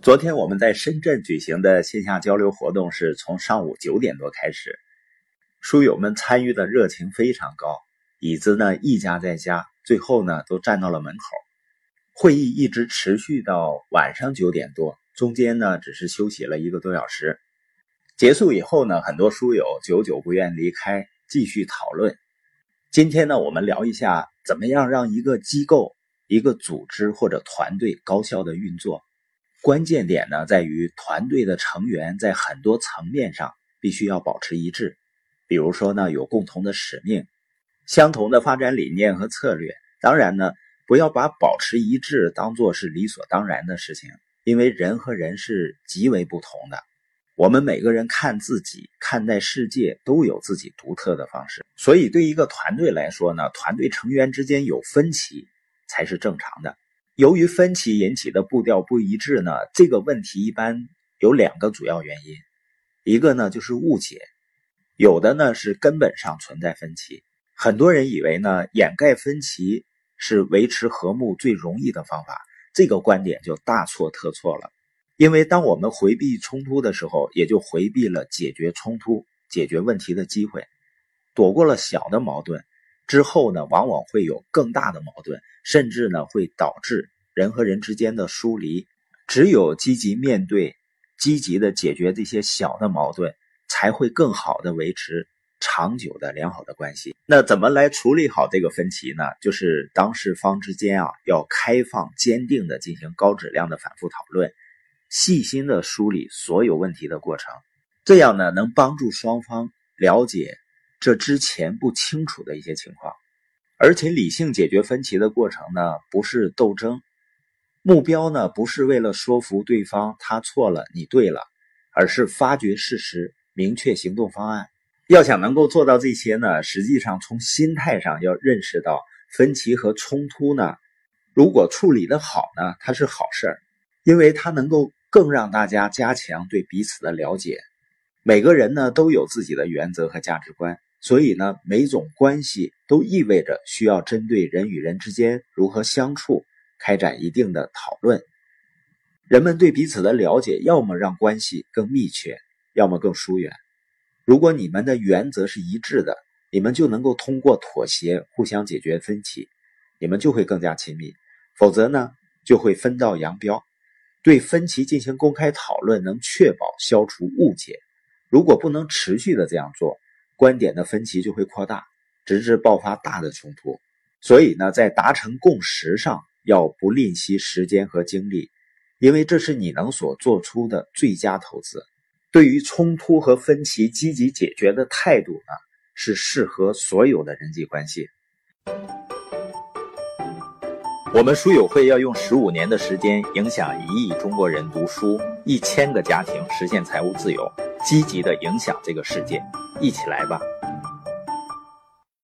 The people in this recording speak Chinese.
昨天我们在深圳举行的线下交流活动是从上午九点多开始，书友们参与的热情非常高，椅子呢一家再加，最后呢都站到了门口。会议一直持续到晚上九点多，中间呢只是休息了一个多小时。结束以后呢，很多书友久久不愿离开，继续讨论。今天呢，我们聊一下怎么样让一个机构、一个组织或者团队高效的运作。关键点呢，在于团队的成员在很多层面上必须要保持一致。比如说呢，有共同的使命、相同的发展理念和策略。当然呢，不要把保持一致当做是理所当然的事情，因为人和人是极为不同的。我们每个人看自己、看待世界都有自己独特的方式。所以，对一个团队来说呢，团队成员之间有分歧才是正常的。由于分歧引起的步调不一致呢，这个问题一般有两个主要原因，一个呢就是误解，有的呢是根本上存在分歧。很多人以为呢掩盖分歧是维持和睦最容易的方法，这个观点就大错特错了。因为当我们回避冲突的时候，也就回避了解决冲突、解决问题的机会，躲过了小的矛盾。之后呢，往往会有更大的矛盾，甚至呢会导致人和人之间的疏离。只有积极面对、积极的解决这些小的矛盾，才会更好的维持长久的良好的关系。那怎么来处理好这个分歧呢？就是当事方之间啊，要开放、坚定的进行高质量的反复讨论，细心的梳理所有问题的过程，这样呢能帮助双方了解。这之前不清楚的一些情况，而且理性解决分歧的过程呢，不是斗争，目标呢不是为了说服对方他错了你对了，而是发掘事实，明确行动方案。要想能够做到这些呢，实际上从心态上要认识到，分歧和冲突呢，如果处理的好呢，它是好事儿，因为它能够更让大家加强对彼此的了解。每个人呢都有自己的原则和价值观。所以呢，每种关系都意味着需要针对人与人之间如何相处开展一定的讨论。人们对彼此的了解，要么让关系更密切，要么更疏远。如果你们的原则是一致的，你们就能够通过妥协互相解决分歧，你们就会更加亲密。否则呢，就会分道扬镳。对分歧进行公开讨论，能确保消除误解。如果不能持续的这样做，观点的分歧就会扩大，直至爆发大的冲突。所以呢，在达成共识上要不吝惜时间和精力，因为这是你能所做出的最佳投资。对于冲突和分歧，积极解决的态度呢，是适合所有的人际关系。我们书友会要用十五年的时间，影响一亿中国人读书，一千个家庭实现财务自由。积极的影响这个世界，一起来吧。